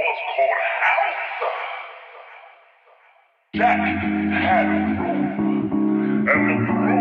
once called House. Jack had a groove, and the groove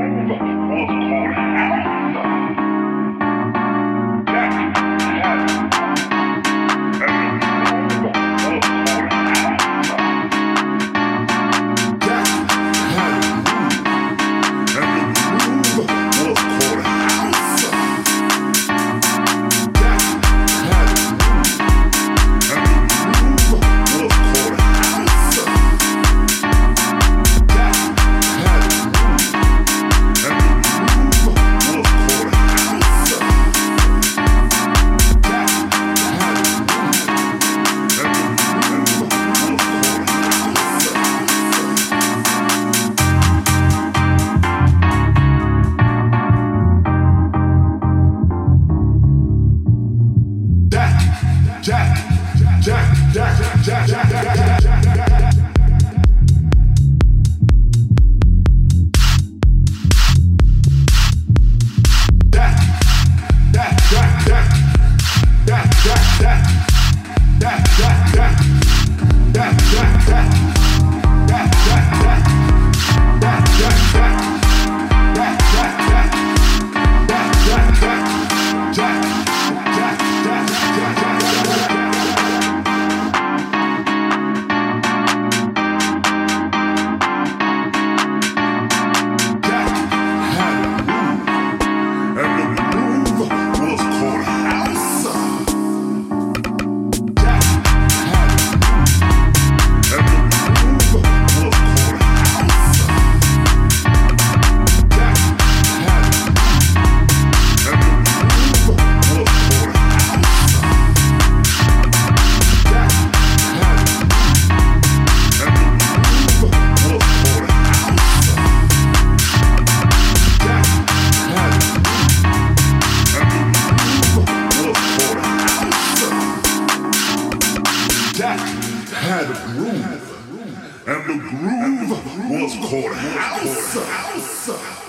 Morehouse. House.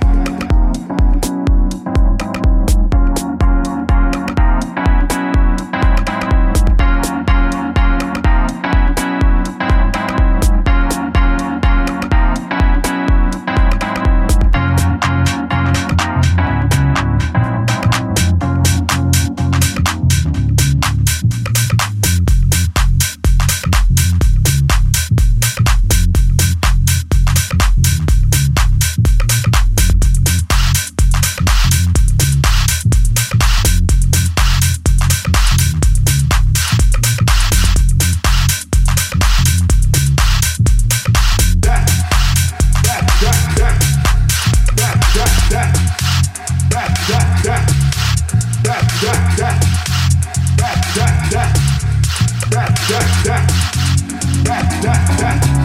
that, that.